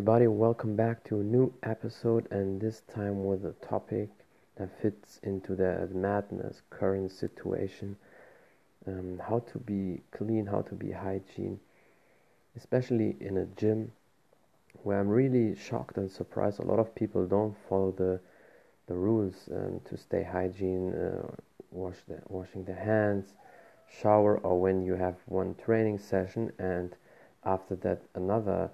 everybody, welcome back to a new episode, and this time with a topic that fits into the madness current situation um, how to be clean, how to be hygiene, especially in a gym where I'm really shocked and surprised. A lot of people don't follow the the rules um, to stay hygiene, uh, wash the, washing the hands, shower, or when you have one training session and after that another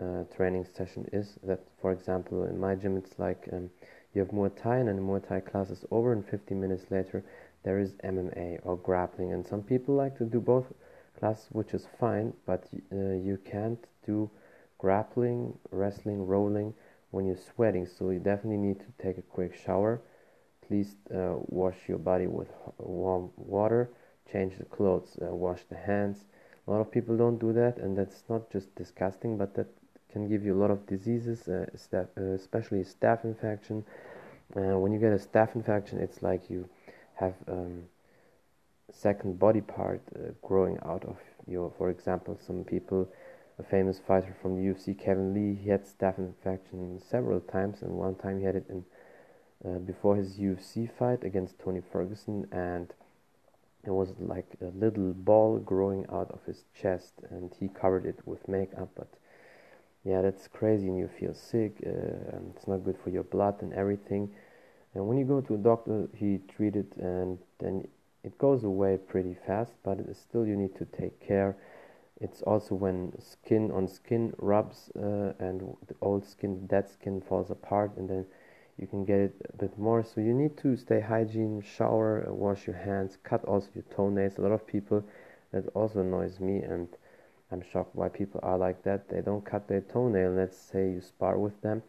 uh, training session is that for example in my gym it's like um, you have Muay Thai and the Muay Thai class is over and 15 minutes later there is MMA or grappling. And some people like to do both classes which is fine but uh, you can't do grappling wrestling rolling when you're sweating. So you definitely need to take a quick shower please uh, wash your body with warm water change the clothes uh, wash the hands. A lot of people don't do that and that's not just disgusting but that can give you a lot of diseases, uh, staph, uh, especially staph infection. Uh, when you get a staph infection, it's like you have um, second body part uh, growing out of your. For example, some people, a famous fighter from the UFC, Kevin Lee, he had staph infection several times, and one time he had it in uh, before his UFC fight against Tony Ferguson, and it was like a little ball growing out of his chest, and he covered it with makeup, but yeah, that's crazy, and you feel sick. Uh, and it's not good for your blood and everything. And when you go to a doctor, he treat it, and then it goes away pretty fast. But still, you need to take care. It's also when skin on skin rubs, uh, and the old skin, dead skin falls apart, and then you can get it a bit more. So you need to stay hygiene, shower, wash your hands, cut also your toenails. A lot of people that also annoys me and I'm shocked why people are like that. They don't cut their toenail. Let's say you spar with them,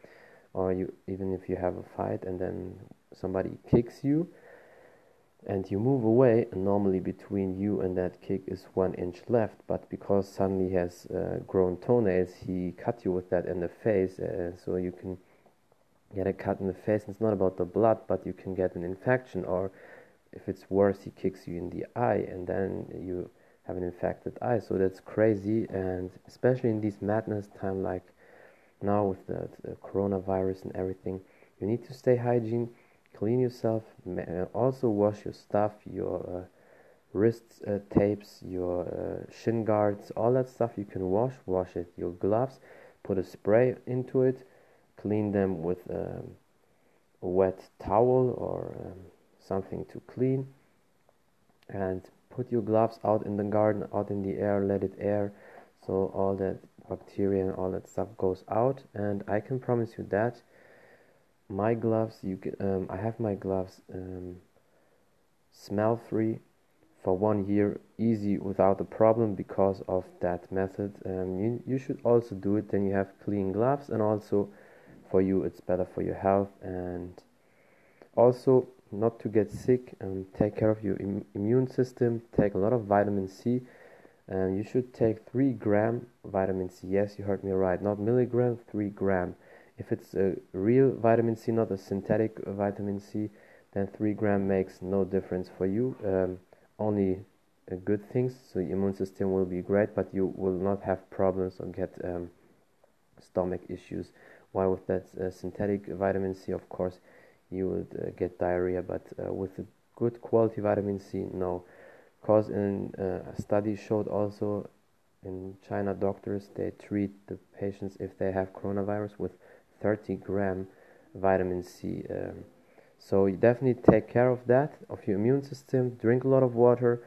or you even if you have a fight and then somebody kicks you, and you move away. And normally between you and that kick is one inch left, but because suddenly he has uh, grown toenails, he cut you with that in the face. Uh, so you can get a cut in the face. It's not about the blood, but you can get an infection, or if it's worse, he kicks you in the eye, and then you have an infected eye. So that's crazy, and especially in this madness time, like now with the, the coronavirus and everything, you need to stay hygiene, clean yourself, uh, also wash your stuff, your uh, wrist uh, tapes, your uh, shin guards, all that stuff you can wash. Wash it. Your gloves, put a spray into it, clean them with um, a wet towel or um, something to clean, and put your gloves out in the garden, out in the air, let it air so all that bacteria and all that stuff goes out. And I can promise you that my gloves, you can, um, I have my gloves um, smell free for one year, easy without a problem because of that method. Um, you, you should also do it, then you have clean gloves, and also for you, it's better for your health. And also, not to get sick and take care of your Im- immune system take a lot of vitamin c and you should take 3 gram vitamin c. Yes you heard me right not milligram 3 gram. If it's a real vitamin c not a synthetic vitamin c then 3 gram makes no difference for you. Um, only uh, good things so your immune system will be great but you will not have problems or get um, stomach issues. While with that uh, synthetic vitamin c? Of course you would uh, get diarrhea. But uh, with good quality vitamin C, no. Because in uh, a study showed also in China, doctors they treat the patients if they have coronavirus with 30 gram vitamin C. Um, so you definitely take care of that, of your immune system. Drink a lot of water.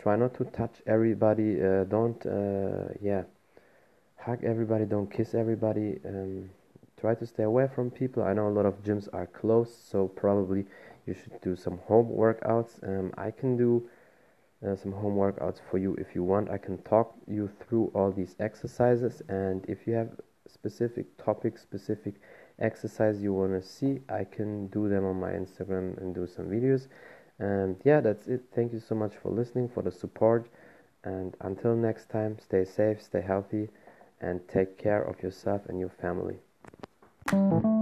Try not to touch everybody. Uh, don't, uh, yeah, hug everybody. Don't kiss everybody. Um, try to stay away from people. I know a lot of gyms are closed, so probably you should do some home workouts. Um, I can do uh, some home workouts for you if you want. I can talk you through all these exercises, and if you have specific topics, specific exercise you want to see, I can do them on my Instagram and do some videos. And yeah, that's it. Thank you so much for listening, for the support. And until next time, stay safe, stay healthy, and take care of yourself and your family. Thank you.